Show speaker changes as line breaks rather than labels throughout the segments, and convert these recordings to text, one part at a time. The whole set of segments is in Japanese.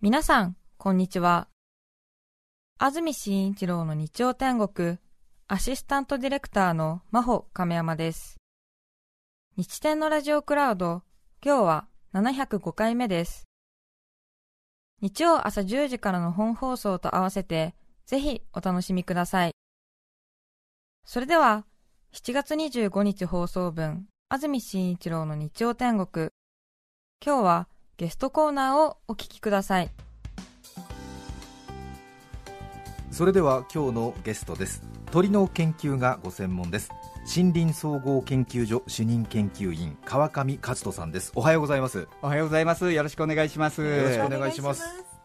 皆さん、こんにちは。安住紳一郎の日曜天国、アシスタントディレクターの真帆亀山です。日天のラジオクラウド、今日は705回目です。日曜朝10時からの本放送と合わせて、ぜひお楽しみください。それでは、7月25日放送分、安住紳一郎の日曜天国、今日はゲストコーナーをお聞きください。
それでは今日のゲストです。鳥の研究がご専門です。森林総合研究所主任研究員川上和人さんです。おはようございます。よ
おはようございます。よろしくお願いします。
ろしくお願いします。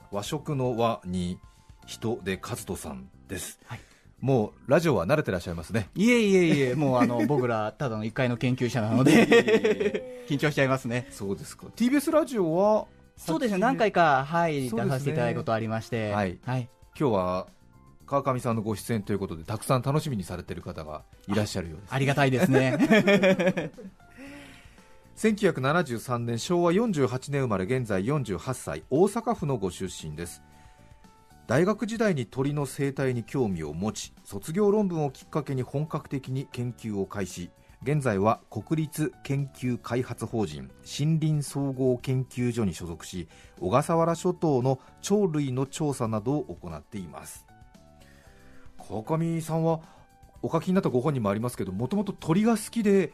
和食の和に人で和人さんです、
はい
もうラジオは慣れてらっしゃいますね
いえいえいえ、もうあの 僕らただの一階の研究者なので緊張しちゃいますね。
そうですか TBS ラジオは
そうですね。何回かはい
ね
出させていただいたことありまして、
はい
はい。
今日は川上さんのご出演ということでたくさん楽しみにされている方がいらっしゃるようです
ありがたいですね。
1973年昭和48年生まれ現在48歳大阪府のご出身です大学時代に鳥の生態に興味を持ち卒業論文をきっかけに本格的に研究を開始。現在は国立研究開発法人森林総合研究所に所属し小笠原諸島の鳥類の調査などを行っています。川上さんはお書きになったご本にもありますけどもともと鳥が好きで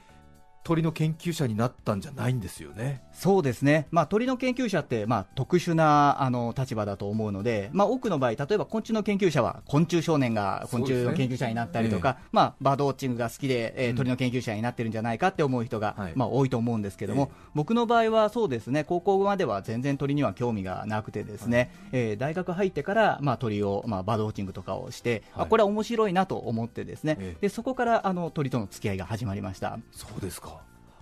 鳥の研究者になったんじゃないんですよね。
そうですね。まあ鳥の研究者ってまあ特殊なあの立場だと思うので、まあ多くの場合例えば昆虫の研究者は昆虫少年が昆虫の研究者になったりとか、まあバードウォッチングが好きで、えー
うん。
鳥の研究者になってるんじゃないかって思う人が、
はい。
まあ多いと思うんですけども、
ええ。
僕の場合はそうですね。高校までは全然鳥には興味がなくてですね、えー大学入ってからまあ鳥をまあバードウォッチングとかをして、
はい。
あこれは面白いなと思ってですね。
ええ。
でそこからあの鳥との付き合いが始まりました。
そうですか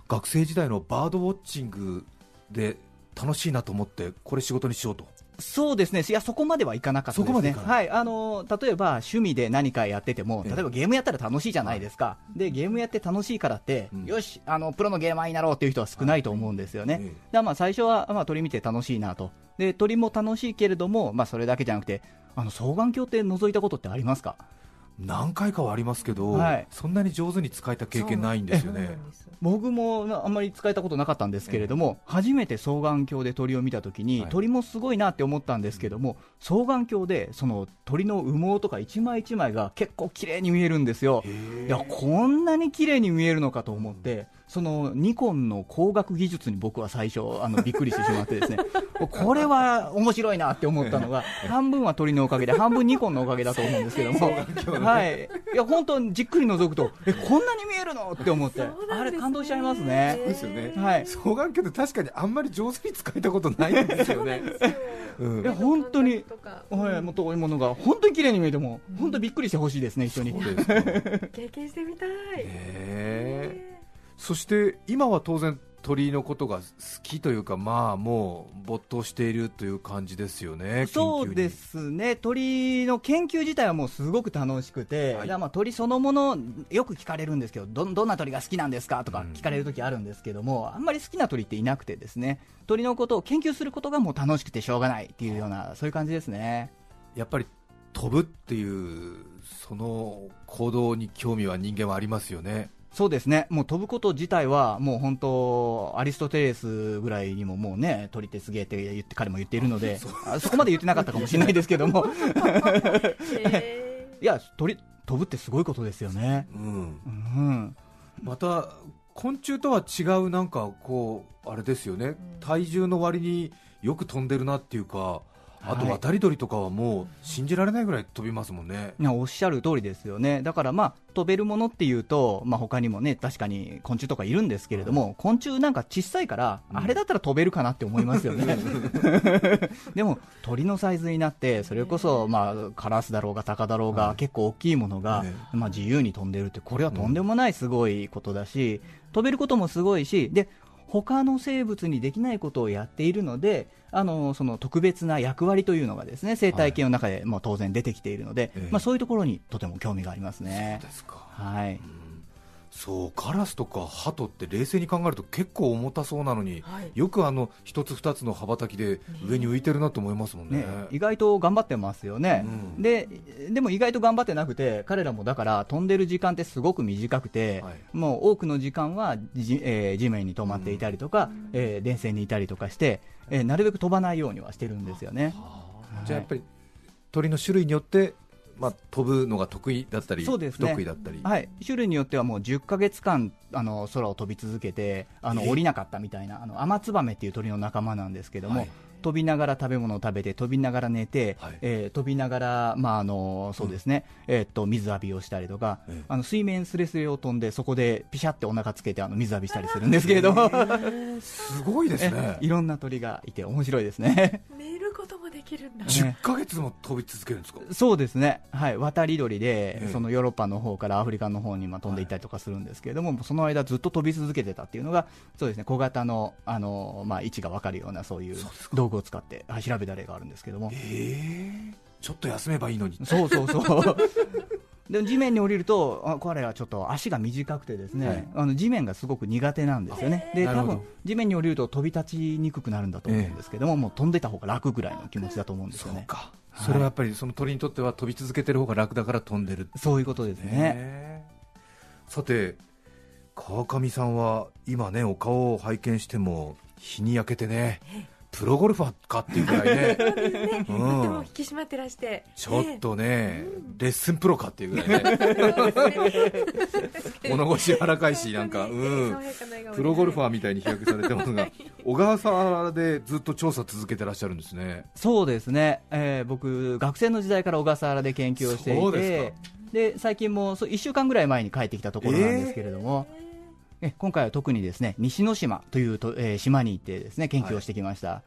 学生時代のバードウォッチングで楽しいなと思ってこれ仕事にしようと。
そうですね、いやそこまではいかなかったですね、はい、あの例えば趣味で何かやってても、
ええ。
例えばゲームやったら楽しいじゃないですか、でゲームやって楽しいからって、
うん。
よしあの、プロのゲーマーになろうっていう人は少ないと思うんですよね、
ええ。
だまあ最初は、まあ、鳥見て楽しいなと、で鳥も楽しいけれども、まあ、それだけじゃなくて、あの双眼鏡って覗いたことってありますか？
何回かはありますけど、
はい。
そんなに上手に使えた経験ないんですよね。
僕もなあんまり使えたことなかったんですけれども、初めて双眼鏡で鳥を見たときに、
はい。
鳥もすごいなって思ったんですけども、双眼鏡でその鳥の羽毛とか一枚一枚が結構綺麗に見えるんですよ。いやこんなに綺麗に見えるのかと思って、そのニコンの光学技術に僕は最初あのびっくりしてしまってですね。これは面白いなって思ったのが 半分は鳥のおかげで半分ニコンのおかげだと思うんですけども、はい、いや本当にじっくり覗くとえこんなに見えるのって思って、あれ感動しちゃいますね。
ですよね、
はい。
双眼鏡って確かにあんまり上手に使えたことないんですよね、うん。
いや本当にはい、もう遠いものが本当に綺麗に見えても、本当びっくりしてほしいですね、一緒に。
経験してみたい。
えそして今は当然鳥のことが好きというかまあもう没頭しているという感じですよね
そうですね、鳥の研究自体はもうすごく楽しくて、
はい。
まあ鳥そのもの、よく聞かれるんですけど、どどんな鳥が好きなんですかとか
うん。
聞かれるときあるんですけども、あんまり好きな鳥っていなくて、ですね。鳥のことを研究することがもう楽しくてしょうがないっていうような、そういう感じですね。
やっぱり飛ぶっていうその行動に興味は人間はありますよね
そうですね、もう飛ぶこと自体は、もう本当、アリストテレスぐらいにももうね、鳥ってすげえって言って彼も言っているので、あそこまで言ってなかったかもしれないですけども、
へ
いや、鳥、飛ぶってすごいことですよね。
うん。
うん。
また昆虫とは違うなんかこうあれですよね、体重の割によく飛んでるなっていうかあと
はい。
渡り鳥とかはもう信じられないぐらい飛びますもんね、
いやおっしゃる通りですよね、だからまあ飛べるものっていうと、まあ他にもね、確かに昆虫とかいるんですけれども、昆虫なんか小さいから、
うん。
あれだったら飛べるかなって思いますよね、でも鳥のサイズになって、それこそ、まあ、カラスだろうが、タカだろうが、
はい。
結構大きいものが、
ね
まあ、自由に飛んでるって、これはとんでもないすごいことだし、飛べることもすごいし、で他の生物にできないことをやっているので、あのその特別な役割というのがですね生態系の中でもう当然出てきているので、
ええ。
まあ、そういうところにとても興味がありますね。
そう。ですか、
はい。
うんそうカラスとかハトって冷静に考えると結構重たそうなのに、
はい。
よくあの一つ二つの羽ばたきで上に浮いてるなと思いますもんね。
ね、意外と頑張ってますよね、
うん。
ででも意外と頑張ってなくて、彼らもだから飛んでる時間ってすごく短くて、
はい。
もう多くの時間はじ、えー地面に止まっていたりとか、えー電線にいたりとかして、えーなるべく飛ばないようにはしてるんですよね。
じゃあやっぱり鳥の種類によって、まあ、飛ぶのが得意だったり、
そうですね。
不得意だったり、
はい、種類によってはもう10ヶ月間あの空を飛び続けてあの
えー
降りなかったみたいなあのアマツバメっていう鳥の仲間なんですけども、
はい。
飛びながら食べ物を食べて飛びながら寝て、
はい。
えー飛びながら、まああのそうですね。えーっと水浴びをしたりとか、
ええ。
あの水面すれすれを飛んでそこでピシャってお腹つけてあの水浴びしたりするんですけれども、
すごいですね。
えいろんな鳥がいて面白いですね。
きるんだ。
ね。
10ヶ月も飛び続けるんですか、
そうですね、はい、渡り鳥で、
ええ。
そのヨーロッパの方からアフリカの方にまあ飛んでいったりとかするんですけれども、その間、ずっと飛び続けてたっていうのが、そうですね小型のあの、まあ、位置が分かるような、そういう道具を使って、はい、調べた例があるんですけども、
えー、ちょっと休めばいいのに、
そうそうそう。でも地面に降りると、あ彼はちょっと足が短くて、ですね、
はい。
あの地面がすごく苦手なんですよね、で多分地面に降りると飛び立ちにくくなるんだと思うんですけども、もう飛んでた方が楽ぐらいの気持ちだと思うんですよね。
そうか、
はい。
それはやっぱりその鳥にとっては飛び続けてる方が楽だから飛んでる、
そういうことですね。
ねさて、川上さんは今ね、お顔を拝見しても日に焼けてね、プロゴルファーかっていうぐらいね。
引き締まってらして。
ちょっとね、レッスンプロかっていうぐらいね、
ええ
物腰柔らかいし、なんか、プロゴルファーみたいに日焼けされてますが、小川沢でずっと調査続けてらっしゃるんですね。
そうですね、えー僕、学生の時代から小笠原で研究をしていて
で、
で最近もそう1週間ぐらい前に帰ってきたところなんですけれども、え今回は特にですね西之島というと、えー島に行ってですね研究をしてきました。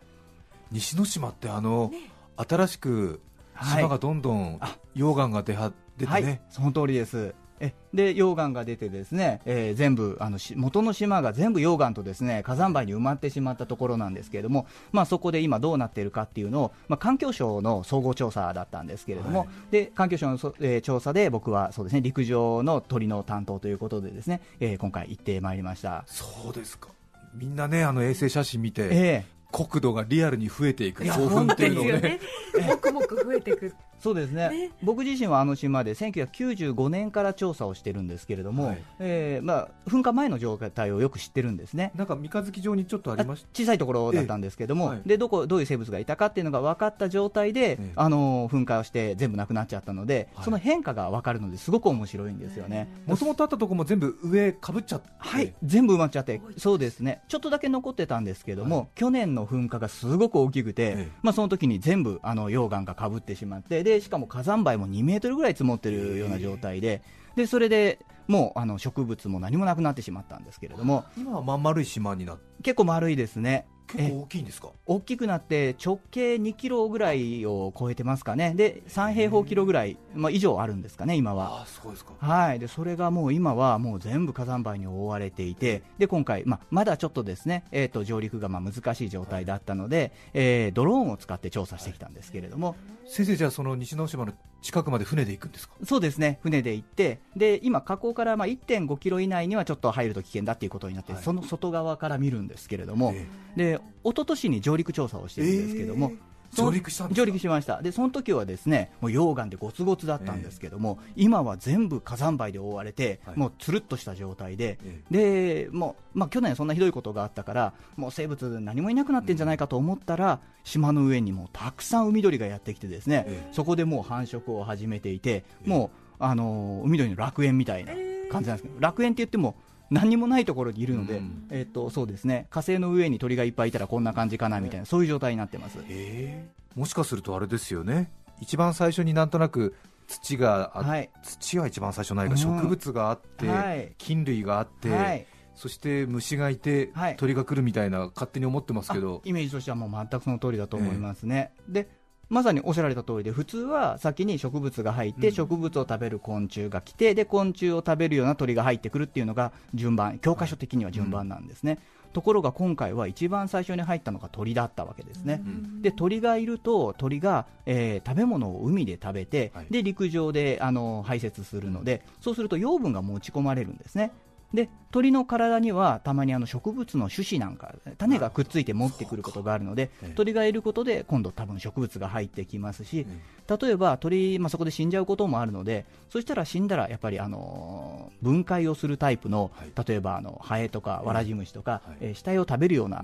西之島ってあの、新しく島がどんどん
あ。
溶岩が出は出て
はい。
ね、、
その通りです。えで溶岩が出てですね、えー全部あのし元の島が全部溶岩とですね火山灰に埋まってしまったところなんですけれども、まあそこで今どうなっているかっていうのを、まあ環境省の総合調査だったんですけれども、
はい。
で環境省のそ、えー調査で僕はそうですね陸上の鳥の担当ということでですね、えー今回行ってまいりました。
そうですか、みんなね、あの衛星写真見て、
ええ。
国土がリアルに増えていく興奮っていうのを
ですよ
ね。
ね、もくもく増えていく
そうですね。
ね。
僕自身はあの島で1995年から調査をしてるんですけれども、
はい。
えーまあ、噴火前の状態をよく知ってるんですね。
なんか三日月状にちょっとありまし
小さいところだったんですけども、
ええ。はい。
でどこどういう生物がいたかっていうのが分かった状態で、
え
あの噴火をして全部なくなっちゃったので、
はい。
その変化が分かるのですごく面白いんですよね。
たもともとあったとこも全部上かぶっちゃって、
はい、全部埋まっちゃってそうですね、ちょっとだけ残ってたんですけども、
はい。
去年の噴火がすごく大きくて、
ええ。
まあ、その時に全部あの溶岩がかぶってしまってで、しかも火山灰も2メートルぐらい積もってるような状態で、でそれでもうあの植物も何もなくなってしまったんですけれども、
今はまん丸い島になって、
結構丸いですね。
結構大きいんですか、
大きくなって直径2キロぐらいを超えてますかね、で3平方キロぐらい、まあ、以上あるんですかね、今は。
ああ、そうですか、
はい、でそれがもう今はもう全部火山灰に覆われていて、で今回、まあ、まだちょっとですね、えー、と上陸がまあ難しい状態だったので、えードローンを使って調査してきたんですけれども、
先生、じゃあその西之島の近くまで船で行くんですか、
そうですね、船で行って、で今、河口からまあ1.5キロ以内にはちょっと入ると危険だっていうことになって、
はい。
その外側から見るんですけれども、
え
で一昨年に上陸調査をしてるんですけども。
えー上陸したんですか
上陸しました。でその時はですねもう溶岩でゴツゴツだったんですけども、今は全部火山灰で覆われて、
はい。
もうつるっとした状態で、
え
でもう、まあ、去年そんなひどいことがあったからもう生物何もいなくなってんじゃないかと思ったら、島の上にもうたくさん海鳥がやってきてですね、
え
そこでもう繁殖を始めていて、
ええ。
もう、あのー海鳥の楽園みたいな感じなんですけど、楽園って言っても何にもないところにいるので、
うん。
えっとそうですね。火星の上に鳥がいっぱいいたらこんな感じかなみたいな、そういう状態になってます。
え。ーもしかするとあれですよね、一番最初になんとなく土が
はい。
土は一番最初ないが、
うん。
植物があって、
はい。
菌類があって、
はい。
そして虫がいて、
はい。
鳥が来るみたいな勝手に思ってますけど。
あイメージとしてはもう全くその通りだと思いますね。でまさにおっしゃられた通りで普通は先に植物が入って、
うん。
植物を食べる昆虫が来てで昆虫を食べるような鳥が入ってくるっていうのが順番教科書的には順番なんですね、ところが今回は一番最初に入ったのが鳥だったわけですね、
うん。
で鳥がいると鳥が、えー食べ物を海で食べて、
はい。
で陸上であの排泄するのでそうすると養分が持ち込まれるんですねで鳥の体にはたまにあの植物の種子なんか種がくっついて持ってくることがあるので
ええ
鳥がいることで今度多分植物が入ってきますし例えば鳥、まあ、そこで死んじゃうこともあるのでそしたら死んだらやっぱりあのー分解をするタイプの
はい。
例えばあのハエとかワラジムシとか、
はい。
えー死体を食べるような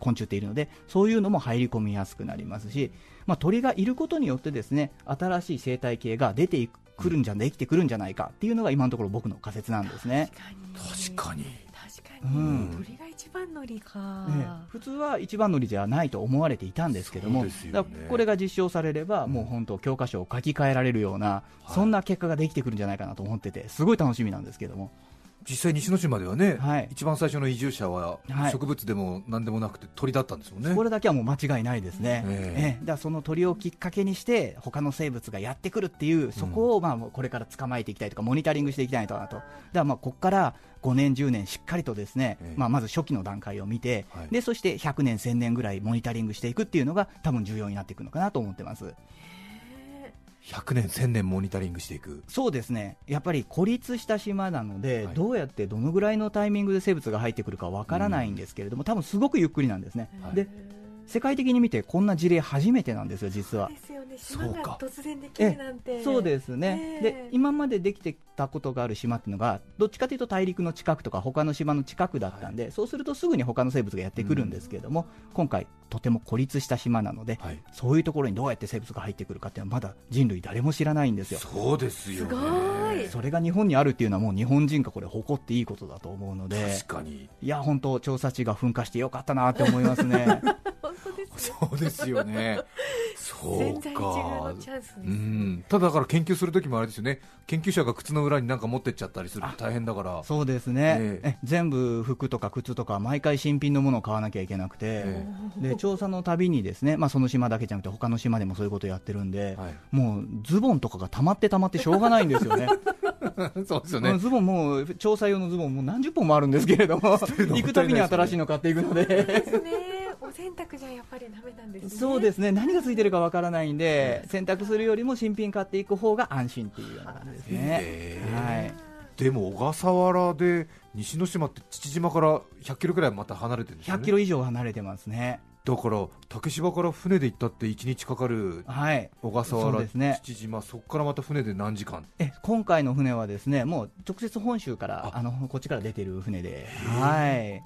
昆虫っているのでそういうのも入り込みやすくなりますし、まあ、鳥がいることによってですね新しい生態系が出てくるんじゃ、できてくるんじゃないかっていうのが今のところ僕の仮説なんですね。
確かに。
確かに。
確かに、
うん。
鳥が一番乗りか、
ね。普通は一番乗りじゃないと思われていたんですけども、
ね。
これが実証されれば、もう本当、教科書を書き換えられるような、
はい。
そんな結果ができてくるんじゃないかなと思ってて、すごい楽しみなんですけども、
実際西之島ではね、
はい。
一番最初の移住者は
はい。
植物でも何でもなくて鳥だったんですもんね、
これだけはもう間違いないですね、
ええ。
ええ。だその鳥をきっかけにして、他の生物がやってくるっていう、そこをまあこれから捕まえていきたいとか、モニタリングしていきたいとなと、だからまあここから5年、10年、しっかりとですね、
ええ。
まあ、まず初期の段階を見て、
はい。
でそして100年、1000年ぐらいモニタリングしていくっていうのが、多分重要になっていくのかなと思ってます。
へ
100年、1000年モニタリングしていく、
そうですね。やっぱり孤立した島なので、
はい。
どうやってどのぐらいのタイミングで生物が入ってくるかわからないんですけれども、多分すごくゆっくりなんですね、
はい。
で世界的に見てこんな事例初めてなんですよ、実は。
そうか。
が突然できるなんて。
そうですね、
ええ。
で今までできてたことがある島っていうのが、どっちかというと大陸の近くとか、他の島の近くだったんで、そうするとすぐに他の生物がやってくるんですけれども、今回、とても孤立した島なので、
はい、
そういうところにどうやって生物が入ってくるかっていうのは、まだ人類誰も知らないんですよ。
そうですよね、
すごい
それが日本にあるっていうのはもう日本人がこれ誇っていいことだと思うので
確かに、
いや本当調査地が噴火してよかったなって思いますね
そうですよね、そうかうん、ただだから研究するときもあれですよね、研究者が靴の裏に何か持ってっちゃったりすると大変だから、
そうですね、
ええ。
え全部服とか靴とか毎回新品のものを買わなきゃいけなくて、
え
で調査のたびにですね、まあ、その島だけじゃなくて他の島でもそういうことをやってるんで、
はい。
もうズボンとかが溜まって溜まってしょうがないんですよね。
そうですよね。
うん、ズボンもう調査用のズボンもう何十本もあるんですけれども 行くたびに新しいの買っていくので。
ですねお洗濯じゃやっぱりダメなんですね。
そうですね、何がついてるかわからないんで、洗濯するよりも新品買っていく方が安心っていうような感じですね。はい。
でも小笠原で西之島って父島から100キロくらいまた離れてるんですよ
100
ね
キロ以上離れてますね。
だから竹芝から船で行ったって1日かかる
はい。
小笠原、
ですね。
父島そこからまた船で何時間？
え今回の船はですねもう直接本州から
あ。
あのこっちから出てる船で、はい。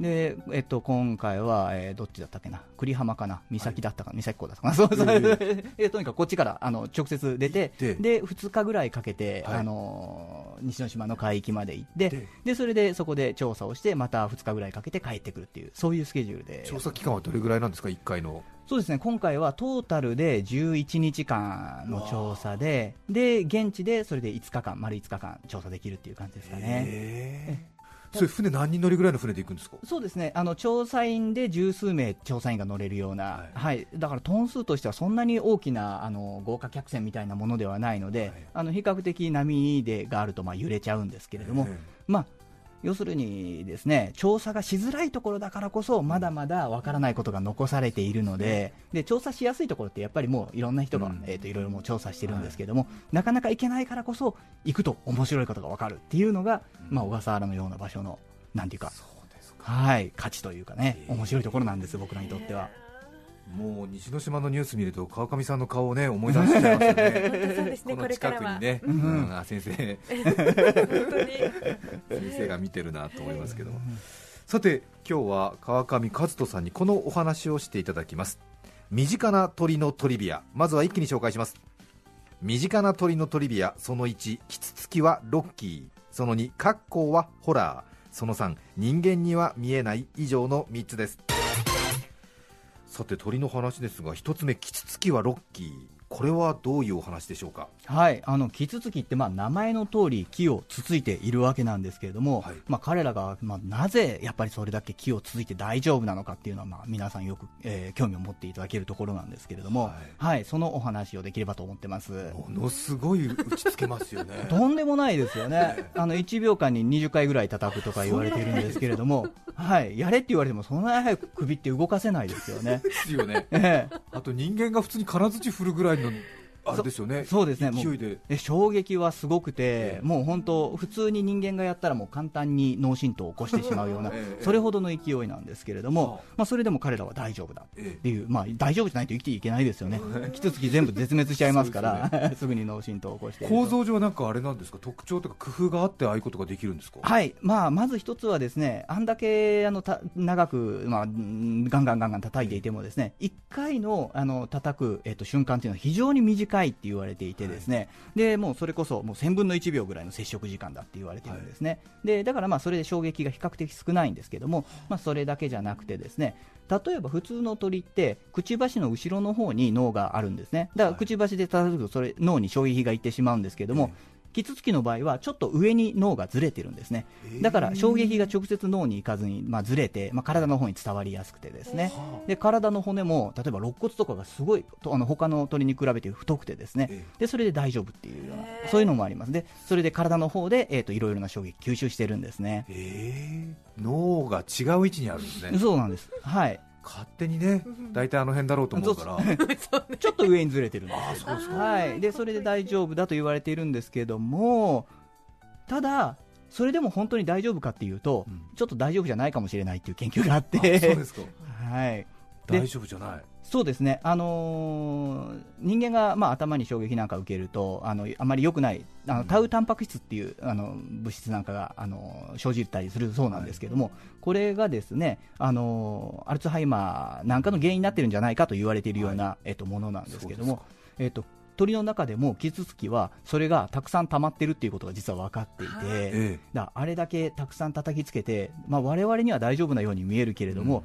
でえっと、今回は、えーどっちだったっけな、栗浜かな、三崎だったかな、三崎港だったかな、そうそう、え とにかくこっちからあの直接出て、
で
で2日ぐらいかけて、
はい。
あの西之島の海域まで行って
で
で、それでそこで調査をして、また2日ぐらいかけて帰ってくるっていう、そういうスケジュールで、
調査期間はどれぐらいなんですか？1回の。
そうですね。今回はトータルで11日間の調査で、で現地でそれで5日間、丸5日間調査できるっていう感じですかね。
それ船何人乗りぐらいの船で行くんですか？
そうですね。あの調査員で十数名調査員が乗れるような、
は
はい。だからトン数としてはそんなに大きなあの豪華客船みたいなものではないので、
はい。
あの比較的波でがあるとまあ揺れちゃうんですけれども、
え。
まあ、要するにですね調査がしづらいところだからこそまだまだわからないことが残されているのでで調査しやすいところってやっぱりもういろんな人が、
うん。
えー、といろいろもう調査してるんですけれども、なかなか行けないからこそ行くと面白いことがわかるっていうのが、まあ、小笠原のような場所のなんていうか。はい価値というかね面白いところなんです僕らにとっては。
もう西之島のニュース見ると川上さんの顔をね思い出しちゃいますよね。
本当そうですね
この
これからは。
近くにね、
うん。
うんあ先生。
本当に。
先生が見てるなと思いますけども、さて今日は川上和人さんにこのお話をしていただきます。身近な鳥のトリビア。まずは一気に紹介します。身近な鳥のトリビアその1キツツキはロッキー。その2カッコウはホラー。その3人間には見えない以上の3つですさて鳥の話ですが1つ目キツツキはロッキー。これはどういうお話でしょうか？
はい、あのキツツキってまあ名前の通り木をつついているわけなんですけれども、
はい。
まあ彼らがまあなぜやっぱりそれだけ木をつついて大丈夫なのかっていうのはまあ皆さんよく、えー興味を持っていただけるところなんですけれども、
は
はいい、そのお話をできればと思ってます。
ものすごい打ちつけますよね。
とんでもないですよね。あの1秒間に20回ぐらい叩くとか言われているんですけれども、はい、やれって言われてもそんなに早く首って動かせないですよね。
ですよね。
ええ。
あと人間が普通に金槌振るぐらい no, あれですよね。
そうですね。もう
勢いで。
で衝撃はすごくて、
ええ。
もう本当、普通に人間がやったらもう簡単に脳震盪を起こしてしまうような、
ええ。
それほどの勢いなんですけれども、
はあ。
まあ、それでも彼らは大丈夫だ。っ
え。
ていう、まあ、大丈夫じゃないと生きていけないですよね、キツツキ全部絶滅しちゃいますから、
そう
すぐに脳震盪を起こして
え構造上なんかあれなんですか？特徴とか工夫があってああいうことができるんですか？
はい、まあ、まず一つはですね、あんだけあのた長く、まあ、うんガンガンガンガン叩いていてもですね、1回のあの叩く、えっと瞬間っていうのは非常に短いって言われていてですね、でもうそれこそもう1000分の1秒ぐらいの接触時間だって言われてるんですね。でだからまあそれで衝撃が比較的少ないんですけども、まあ、それだけじゃなくてですね、例えば普通の鳥ってくちばしの後ろの方に脳があるんですね。だからくちばしで叩くとそれ脳に衝撃がいってしまうんですけども、キツツキの場合はちょっと上に脳がずれてるんですね、だから衝撃が直接脳に行かずに、まあ、ずれて、まあ、体の方に伝わりやすくてですね、で体の骨も例えば肋骨とかがすごいとあの他の鳥に比べて太くてですね。
え
でそれで大丈夫っていうようなそういうのもあります。でそれで体の方で、えー、といろいろな衝撃吸収してるんですね。
ええ脳が違う位置にあるんですね。
そうなんです。はい
勝手にね大体あの辺だろうと思うから。
ちょっと上にずれてるんです
ああそうですか。
はい、でそれで大丈夫だと言われているんですけども、ただ、それでも本当に大丈夫かっていうと、
うん。
ちょっと大丈夫じゃないかもしれないっていう研究があっ
あそうで
て、
すか。
はい、で
大丈夫じゃない
そうですね、あのー人間が、まあ、頭に衝撃なんか受けると、あのあまり良くないあの、タウタンパク質っていうあの物質なんかが、あの生じたりするそうなんですけども、これがですね、あのアルツハイマーなんかの原因になってるんじゃないかと言われているような、えっと、ものなんですけども。えっと鳥の中でもキツツキはそれがたくさん溜まってるっていうことが実は分かっていて、
え
だあれだけたくさん叩きつけて、まあ、我々には大丈夫なように見えるけれども、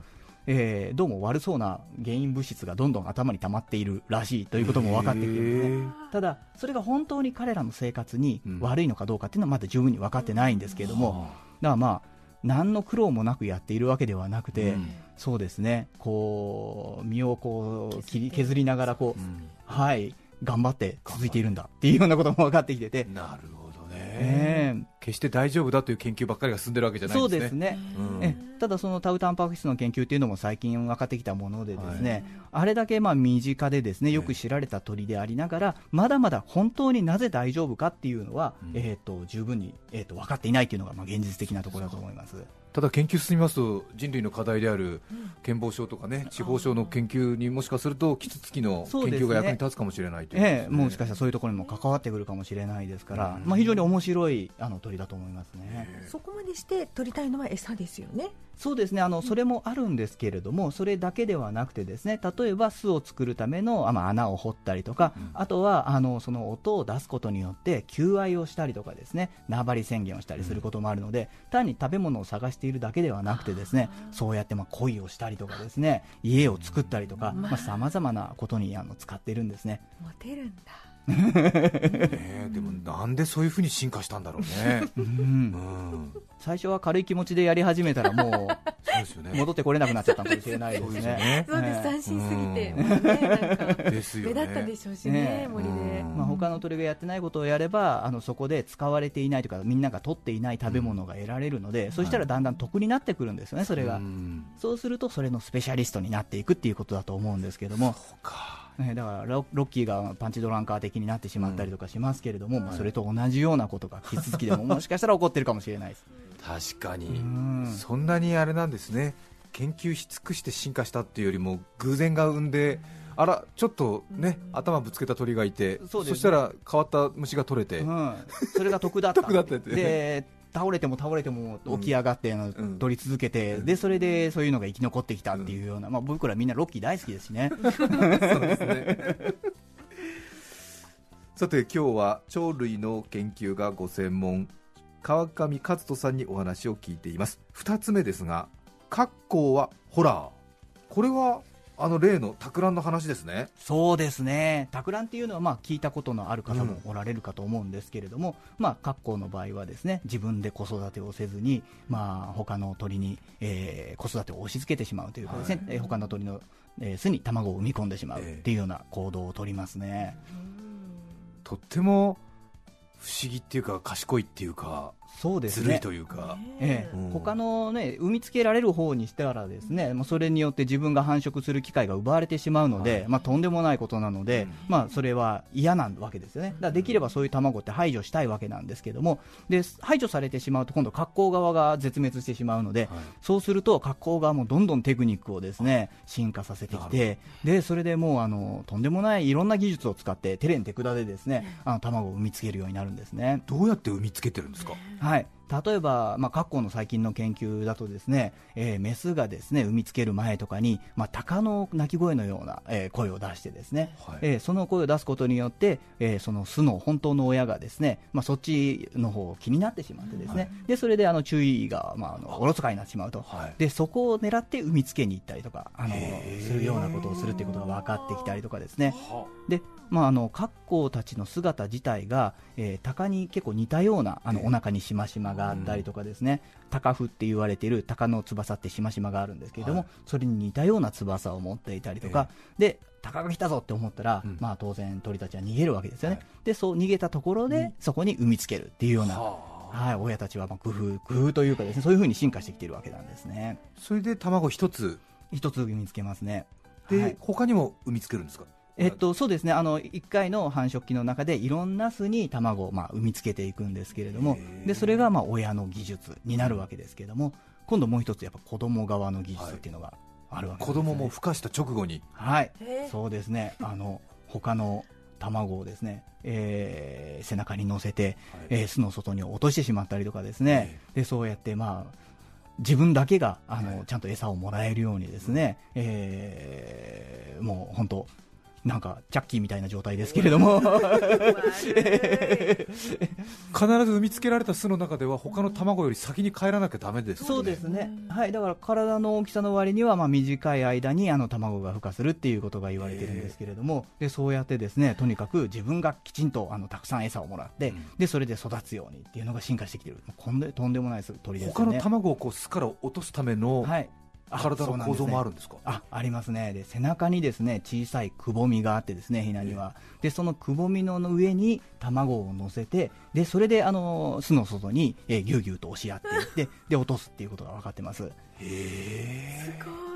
えーどうも悪そうな原因物質がどんどん頭に溜まっているらしいということも分かってきてるんですね。ただ、それが本当に彼らの生活に悪いのかどうかっていうのはまだ十分に分かってないんですけれども、だからまあ、何の苦労もなくやっているわけではなくて、
うん。
そうですね、こう身をこう切り削りながらこう、
うん。
はい、頑張って続いているんだっていうようなことも分かってきてて、
なるほどね
え。え
決して大丈夫だという研究ばっかりが進んでるわけじゃないですね。
ですね。
うん。
えただ、そのタウタンパク質の研究っていうのも最近分かってきたもので、ですね、あれだけまあ身近でですねよく知られた鳥でありながら、まだまだ本当になぜ大丈夫かっていうのは、
うん。
えー、と十分に、えー、と分かっていないっていうのがまあ現実的なところだと思います。
ただ研究進みますと人類の課題である健忘症とかね地方症の研究にもしかするとキツツキの研究が役に立つかもしれないというね。
ええもしかしたらそういうところにも関わってくるかもしれないですから、
うん。
まあ、非常に面白いあの鳥だと思いますね。
そこまでして取りたいのは餌ですよね。
そうですね。あのそれもあるんですけれども、それだけではなくて、ですね例えば巣を作るための、あまあ、穴を掘ったりとか、あとはあのその音を出すことによって求愛をしたりとか、ですね縄張り宣言をしたりすることもあるので、単に食べ物を探しているだけではなくて、ですねそうやってまあ恋をしたりとか、ですね家を作ったりとか、さまざ、まなことにあの使っているんですね。
モテるんだ。
ねえでもなんでそういうふうに進化したんだろうね。
うん。
うん。
最初は軽い気持ちでやり始めたら、も
そうですよ
う
ね。
戻ってこれなくなっちゃったのかもしれないです
そうですよ
ね。
ね
そうです、
ええ
斬新すぎて、目立ったでしょうし
ね
ね、森で。
うん。
まあ、他の鳥がやってないことをやればあのそこで使われていないとかみんなが取っていない食べ物が得られるので、そしたらだんだん得になってくるんですよね、それが、
うん。
そうするとそれのスペシャリストになっていくっていうことだと思うんですけども、
そうか
ね、だからロロッキーがパンチドランカー的になってしまったりとかしますけれども、まあ、それと同じようなことがキツツキでももしかしたら起こってるかもしれないです。
確かに。
うん。
そんなにあれなんですね。研究し尽くして進化したっていうよりも偶然が生んであらちょっとね頭ぶつけた鳥がいて
そね。
したら変わった虫が取れて。
うん、それが得だった
得だったって。
で倒れても倒れても起き上がって、取り続けて、でそれでそういうのが生き残ってきたっていうような、まあ、僕らみんなロッキー大好きですしね。
さて今日は鳥類の研究がご専門川上和人さんにお話を聞いています。2つ目ですが格好はホラー。これはあの例の托卵の話ですね。
そうですね、托卵っていうのはまあ聞いたことのある方もおられるかと思うんですけれども、まあ、格好の場合はですね自分で子育てをせずに、まあ他の鳥に、えー子育てを押し付けてしまうというかですね、
はい。
えー他の鳥の、えー巣に卵を産み込んでしまうっていうような行動を取りますね。
とっても不思議っていうか賢いっていうか
そうですね。
ずるいというか、
ええ。
うん。
他のね産みつけられる方にしたらですね、もうそれによって自分が繁殖する機会が奪われてしまうので、
はい。
まあとんでもないことなので、
うん。
まあそれは嫌なわけですよね。だできればそういう卵って排除したいわけなんですけども、で排除されてしまうと今度格好側が絶滅してしまうので、
はい。
そうすると格好側もどんどんテクニックをですね進化させてきて、でそれでもうあのとんでもないいろんな技術を使ってテレンテクダでですね、あの卵を産みつけるようになるんですね。
どうやって産みつけてるんですか、
はい、例えば、まあ、過去の最近の研究だとですね、えーメスがですね産みつける前とかに、まあ、鷹の鳴き声のような、えー声を出してですね、
はい。
えーその声を出すことによって、えーその巣の本当の親がですね、まあ、そっちの方を気になってしまってですね、
はい。
でそれであの注意が、まあ、あのおろそかになってしまうと、
はい。
でそこを狙って産みつけに行ったりとかあのするようなことをするっていうことが分かってきたりとかですね。で、まあ、あの格好たちの姿自体が、えー、鷹に結構似たようなあの
ええ。
お腹にしましまがあったりとかですね、鷹ふって言われている鷹の翼ってしましまがあるんですけれども、
はい。
それに似たような翼を持っていたりとか、で鷹が来たぞって思ったら、
うん。
まあ、当然鳥たちは逃げるわけですよね、
はい。
でそう逃げたところで、そこに産みつけるっていうような、
は
い、親たちはまあ工夫工夫というかですねそういうふうに進化してきているわけなんですね。
それで卵一つ
一つ産みつけますね。
で、
はい。
他にも産みつけるんですか？
えっと、そうですね。あの1回の繁殖期の中でいろんな巣に卵を、まあ、産みつけていくんですけれどもでそれがまあ親の技術になるわけですけれども今度もう一つやっぱ子供側の技術っていうのがあるわけです、ね。
子供も孵化した直後に。
はい。そうですね。あの他の卵をですね、えー背中に乗せて、えー巣の外に落としてしまったりとかですね、でそうやってまあ自分だけがあの、ちゃんと餌をもらえるようにですね、えーもう本当なんかチャッキーみたいな状態ですけれども。
必ず産みつけられた巣の中では他の卵より先に帰らなきゃダメです
そうですね、はい、だから体の大きさの割にはまあ短い間にあの卵が孵化するっていうことが言われてるんですけれども、でそうやってですねとにかく自分がきちんとあのたくさん餌をもらって、
うん。
でそれで育つようにっていうのが進化してきてる、こんでとんでもない鳥ですよ
他の
ね。
卵をこう巣から落とすための
はい。あ
体の構造もある
ん
ですか？
あありますね。で背中にですね小さいくぼみがあってですねひなには。でそのくぼみの上に卵を乗せてでそれであの巣の外に、えー、ぎゅうぎゅうと押し合っていってで落とすっていうことが分かってます。
すご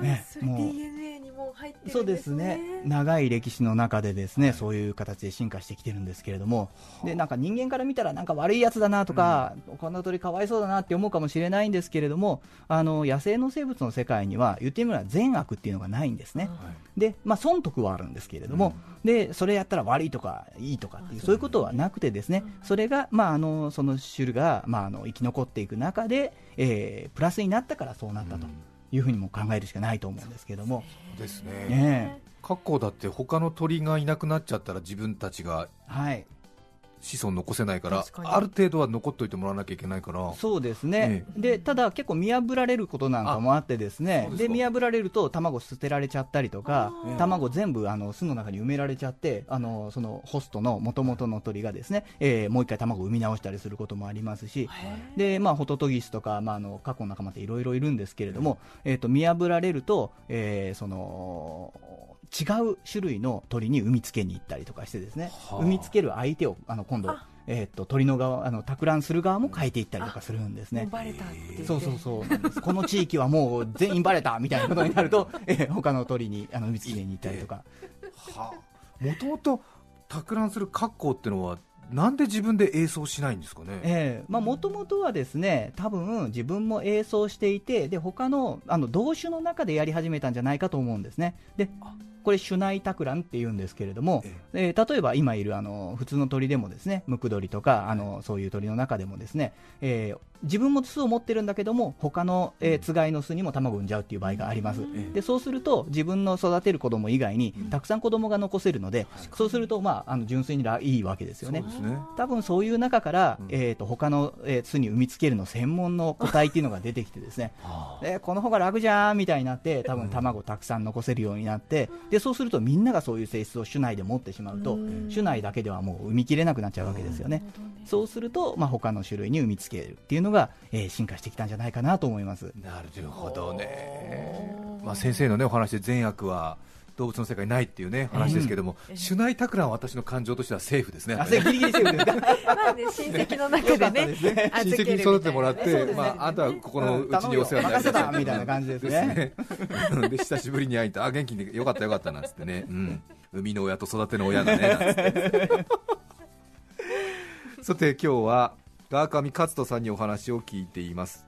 い、
ね
それ
もう
DNA 入ってるんですね。
そうですね。長い歴史の中でですね、そういう形で進化してきてるんですけれども、でなんか人間から見たらなんか悪いやつだなとか、こんな鳥かわいそうだなって思うかもしれないんですけれどもあの野生の生物の世界には言ってみれば善悪っていうのがないんですね、で、まあ、損得はあるんですけれども、でそれやったら悪いとかいいとかっていうそういうことはなくてですね、それが、まあ、あのその種類が、まあ、あの生き残っていく中で、えープラスになったからそうなったというふうにも考えるしかないと思うんですけども。
ですね。
ねえ。
カッコウだって他の鳥がいなくなっちゃったら自分たちが
はい、
子孫残せないからある程度は残っといてもらわなきゃいけないから。
そうですね、でただ結構見破られることなんかもあってですね
ですか。
で見破られると卵捨てられちゃったりとか卵全部あの巣の中に埋められちゃってあのそのホストの元々の鳥がですね、えーもう一回卵を産み直したりすることもありますしで、まあ、ホトトギスとか、まあ、あの過去の仲間っていろいろいるんですけれども、えー、と見破られると、えーその違う種類の鳥に産みつけに行ったりとかしてですね。
はあ。
産みつける相手をあの今度
あ、
えー、と鳥の側あの托卵する側も変えていったりとかするんですね。
バレたって
そうそうそう。この地域はもう全員バレたみたいなことになると、えー他の鳥にあの産みつけに行ったりとか。
もともと托卵するカッコウってのはなんで自分で営巣しないんですかね、
ええまあもともとはですね多分自分も営巣していてで他のあの同種の中でやり始めたんじゃないかと思うんですね。でこれ種内托卵って言うんですけれども、えー例えば今いるあの普通の鳥でもですねムクドリとかあのそういう鳥の中でもですね、えー自分も巣を持ってるんだけども他の、えーつがいの巣にも卵を産んじゃうっていう場合があります、
え
でそうすると自分の育てる子供以外にたくさん子供が残せるので、そうすると、まあ、あの純粋にらいいわけですよね。
ね。
多分そういう中から、
うん。
えー、と他の、えー巣に産みつけるの専門の個体っていうのが出てきてですね。えーこの方が楽じゃーんみたいになって多分卵たくさん残せるようになってでそうするとみんながそういう性質を種内で持ってしまうと
うん。
種内だけではもう産みきれなくなっちゃうわけですよね。そうすると、まあ、他の種類に産みつけるっていうのが、えー進化してきたんじゃないかなと思います。
なるほどね、まあ、先生の、ね、お話で善悪は動物の世界ないっていうね話ですけども、
うん。
シュナイタクランは私の感情としてはセーフですね。
あそれギリギリセーフですか
まあね、親戚の中でね、ね。
戚に育ててもらって、まあ、あとはここのうちにお世話になり
任せたみたいな感じですね
ねで久しぶりに会いたあ元気でよかったよかったなんつってね、うん、生みの親と育ての親がねなんつって。さて今日は川上勝人さんにお話を聞いています。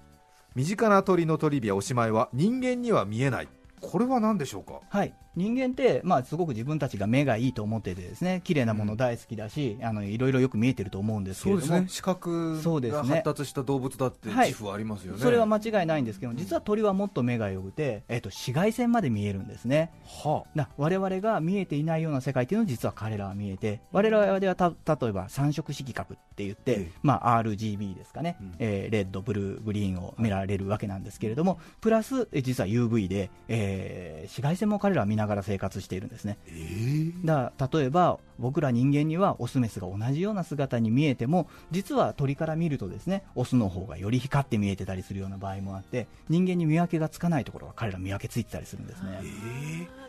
身近な鳥のトリビアおしまいは人間には見えない。これは何でしょうか？
はい、人間って、まあ、すごく自分たちが目がいいと思っててですね綺麗なもの大好きだし、あのいろいろよく見えてると思うんですけれども、
視覚
そうですね。
が発達した動物だって
はい。
自負はありますよね、
それは間違いないんですけど実は鳥はもっと目が良くて、えっと紫外線まで見えるんですね。
は
だ我々が見えていないような世界っていうのを実は彼らは見えて我々ではた例えば三色色覚って言って、
ええ。
まあ、RGB ですかね、
うん。
えーレッド、ブルー、グリーンを見られるわけなんですけれども、プラスえ実は UV で、えー紫外線も彼らは見ながら生活しているんですね。
えー
だから例えば僕ら人間にはオスメスが同じような姿に見えても実は鳥から見るとですねオスの方がより光って見えてたりするような場合もあって人間に見分けがつかないところが彼ら見分けついてたりするんですね。
えー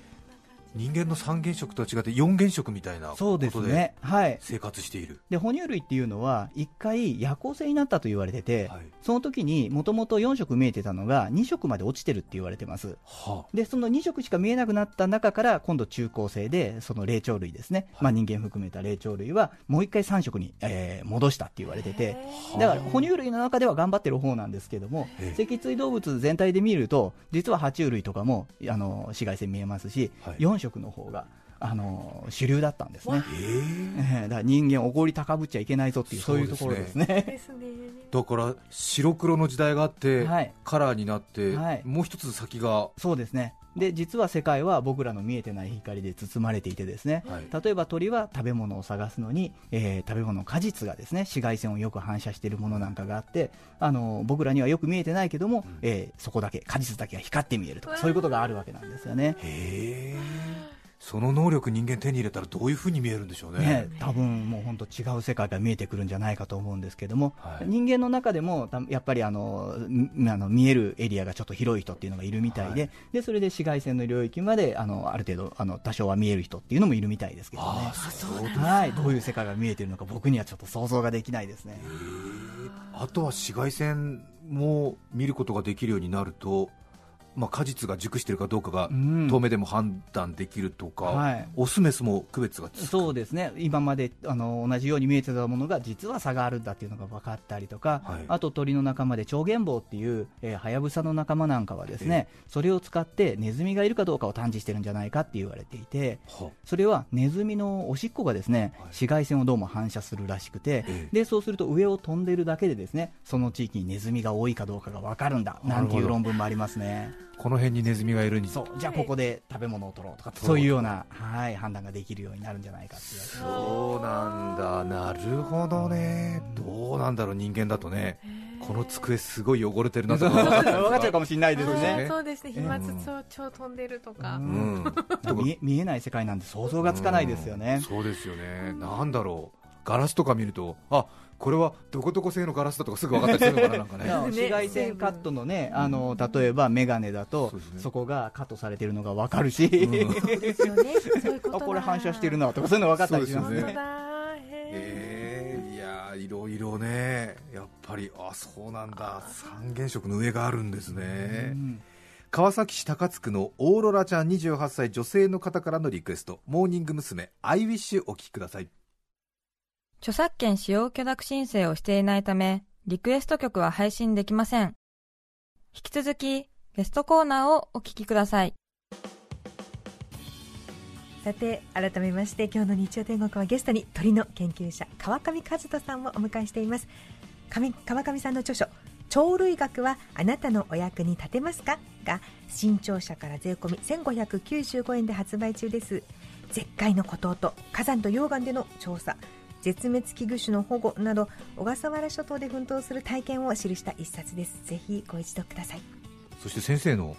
人間の三原色とは違って四原色みたいな
そう
ことで
ですね。はい。
生活している、
で哺乳類っていうのは1回夜行性になったと言われてて、
はい。
その時にもともと4色見えてたのが2色まで落ちてるって言われてます。
は
でその2色しか見えなくなった中から今度中高生でその霊長類ですね、まあ、人間含めた霊長類はもう1回3色に、えー戻したって言われてて。
あ。
だから哺乳類の中では頑張ってる方なんですけども
ええ。
脊椎動物全体で見ると実は爬虫類とかもあの紫外線見えますし、
はい。
4色の方があの主流だったんですね。
えー
ええだから人間おごり高ぶっちゃいけないぞっていうそういうところですね。
ですね。
だから白黒の時代があって、
はい
カラーになって、
はい
もう一つ先が、
そうですね。で実は世界は僕らの見えてない光で包まれていてですね。
はい
例えば鳥は食べ物を探すのに、えー食べ物の果実がですね紫外線をよく反射しているものなんかがあってあの僕らにはよく見えてないけども、えーそこだけ果実だけが光って見えるとかそういうことがあるわけなんですよね。
へえその能力人間手に入れたらどういうふうに見えるんでしょうね。
ね、多分もう本当違う世界が見えてくるんじゃないかと思うんですけども、
はい。
人間の中でもたやっぱりあのみあの見えるエリアがちょっと広い人っていうのがいるみたいで,、
はい。
でそれで紫外線の領域まであのある程度あの多少は見える人っていうのもいるみたいですけどね。
ああそうです
はい、どういう世界が見えてるのか僕にはちょっと想像ができないですね。
あとは紫外線も見ることができるようになると、まあ、果実が熟しているかどうかが
うん。
遠目でも判断できるとか、
はい。
オスメスも区別がつく。
そうですね。今まであの同じように見えてたものが実は差があるんだっていうのが分かったりとか、
はい。
あと鳥の仲間でチョウゲンボウっていうえーハヤブサの仲間なんかはですね、それを使ってネズミがいるかどうかを探知してるんじゃないかって言われていて
は。
それはネズミのおしっこがですね、
はい。
紫外線をどうも反射するらしくて、
ええ。
でそうすると上を飛んでるだけでですねその地域にネズミが多いかどうかが分かるんだ
な
んていう論文もありますね。
この辺にネズミがいるに。
そう。じゃあここで食べ物を取ろうとか
そう。
そういうような、はい、判断ができるようになるんじゃないか
そうなんだ。なるほどね。どうなんだろう人間だとね。この机すごい汚れてるなと。か分かっ
ちゃうかもしれないです
そう
ね。
ね
そうですね。飛沫超超飛んでるとか。
うん。
見え 見えない世界なんで想像がつかないですよ
うん。
ね。
そうですよね。なんだろう。ガラスとか見るとあこれはどこどこ製のガラスだとかすぐ分かったりするのかななんかね。
紫外線カットのね、あの例えばメガネだと
そ
こがカットされてるのが分かるし、あ
だ。
これ反射してるなとかそういうの分かったりしますね。
いやーいろいろね。やっぱりあそうなんだ。三原色の上があるんですね。
うん。
川崎市高津区のオーロラちゃん28歳女性の方からのリクエスト。モーニング娘。 I WISH お聴きください
著作権使用許諾申請をしていないため、リクエスト曲は配信できません。引き続き、ゲストコーナーをお聞きください。
さて改めまして今日の日曜天国はゲストに鳥の研究者川上和人さんをお迎えしています上川上さんの著書鳥類学はあなたのお役に立てますか？が新潮社から税込み1595円で発売中です絶海の孤島と火山と溶岩での調査絶滅危惧種の保護など小笠原諸島で奮闘する体験を記した一冊です。ぜひご一読ください。
そして先生の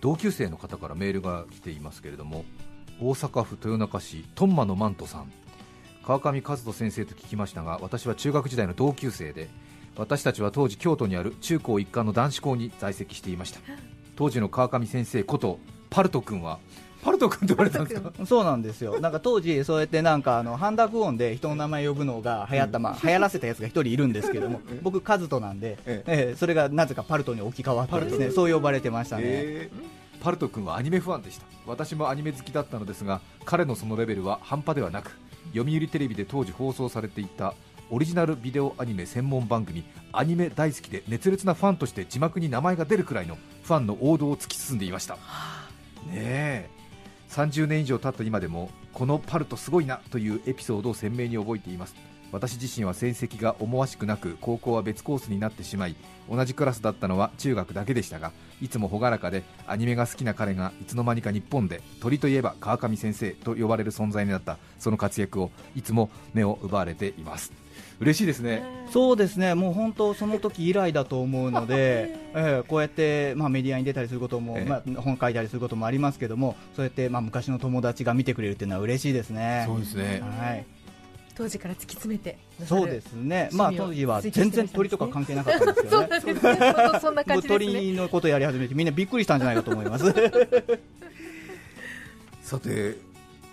同級生の方からメールが来ていますけれども大阪府豊中市トンマのマントさん。川上和人先生と聞きましたが私は中学時代の同級生で私たちは当時京都にある中高一貫の男子校に在籍していました。当時の川上先生ことパルト君はハルト君って言われたんですか？
そうなんですよ。なんか当時そうやってなんかあの半濁音で人の名前呼ぶのが流行った、まあ 流行らせたやつが一人いるんですけども僕カズトなんで、
え
え。えそれがなぜかパルトに置き換わってですねそう呼ばれてましたね、
えーパルト君はアニメファンでした。私もアニメ好きだったのですが彼のそのレベルは半端ではなく読売テレビで当時放送されていたオリジナルビデオアニメ専門番組アニメ大好きで熱烈なファンとして字幕に名前が出るくらいのファンの王道を突き進んでいました。ねえ30年以上経った今でもこのパルトすごいなというエピソードを鮮明に覚えています。私自身は成績が思わしくなく高校は別コースになってしまい同じクラスだったのは中学だけでしたがいつも朗らかでアニメが好きな彼がいつの間にか日本で鳥といえば川上先生と呼ばれる存在になったその活躍をいつも目を奪われています。嬉しいですね。
そうですね、もう本当、その時以来だと思うので、ええこうやって、まあ、メディアに出たりすることも、
ええ。
まあ、本書いたりすることもありますけども、そうやって、まあ、昔の友達が見てくれるっていうのは嬉しいですね。
そうですね。
はい、
当時から突き詰めて
そうですね、まあ、当時は全然鳥とか関係なかったんですよね。
そうですね本当そんな感じですね。
鳥のことやり始めてみんなびっくりしたんじゃないかと思います。
さて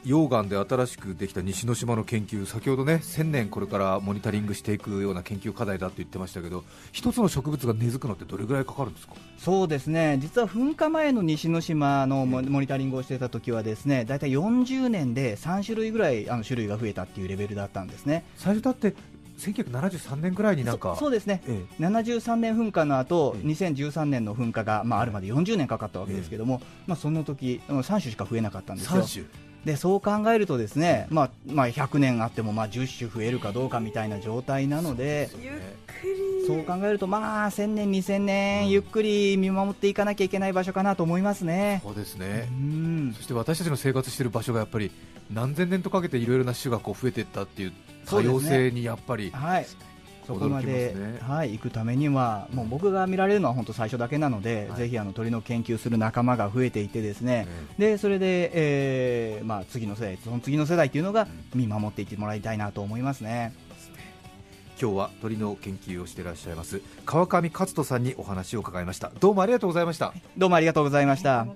溶岩で新しくできた西之島の研究先ほどね1000年これからモニタリングしていくような研究課題だと言ってましたけど一つの植物が根付くのってどれぐらいかかるんですか？
そうですね。実は噴火前の西之島のモモニタリングをしていた時はですね大体40年で3種類ぐらいあの種類が増えたっていうレベルだったんですね。
最初だって1973年ぐらいになんか
そそうですね。
え
73年噴火の後、
ええ。
2013年の噴火が、まあ、あるまで40年かかったわけですけども、まあ、その時うん3種しか増えなかったん
え
ですよ。
3種？
でそう考えるとですね、まあまあ、100年あってもまあ10種増えるかどうかみたいな状態なので
ゆっくり。
そう考えると、まあ、1000年、2000年ゆっくり見守っていかなきゃいけない場所かなと思いますね。
そうです
う
ね、
ん。
そして私たちの生活している場所がやっぱり何千年とかけていろいろな種がこう増えていったっていう多様性にやっぱり、
はいそこまで
ね。
はい、行くためには、もう僕が見られるのは本当最初だけなので、
はい。
ぜひあの鳥の研究する仲間が増えていてですね、
え
でそれで、えーまあ、次の世代、その次の世代っていうのが見守っていってもらいたいなと思いますね。
今日は鳥の研究をしていらっしゃいます川上勝人さんにお話を伺いました。どうもありがとうございました。
どうもありがとうございました。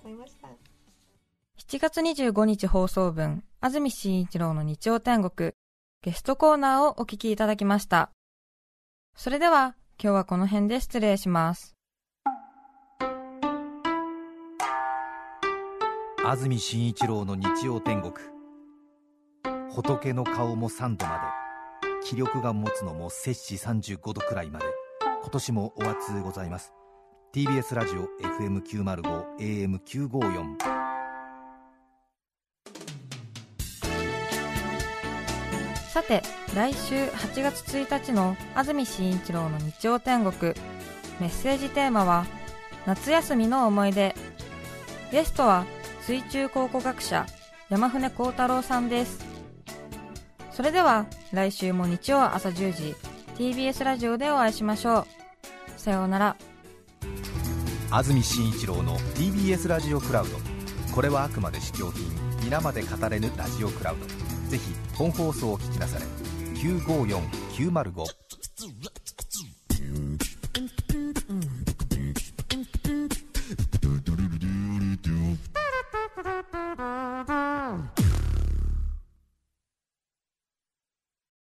7月25日放送分、安住紳一郎の日曜天国、ゲストコーナーをお聞きいただきました。それでは、今日はこの辺で失礼します。
安住紳一郎の日曜天国。仏の顔も3度まで気力が持つのも摂氏35度くらいまで今年もお暑うございます。TBS ラジオ FM905 AM954
さて、来週8月1日の安住紳一郎の日曜天国、メッセージテーマは、夏休みの思い出。ゲストは、水中考古学者、山船幸太郎さんです。それでは、来週も日曜朝10時、TBS ラジオでお会いしましょう。さようなら。
安住紳一郎の TBS ラジオクラウドこれはあくまで試供品皆まで語れぬラジオクラウドぜひ本放送を聞きなされ954905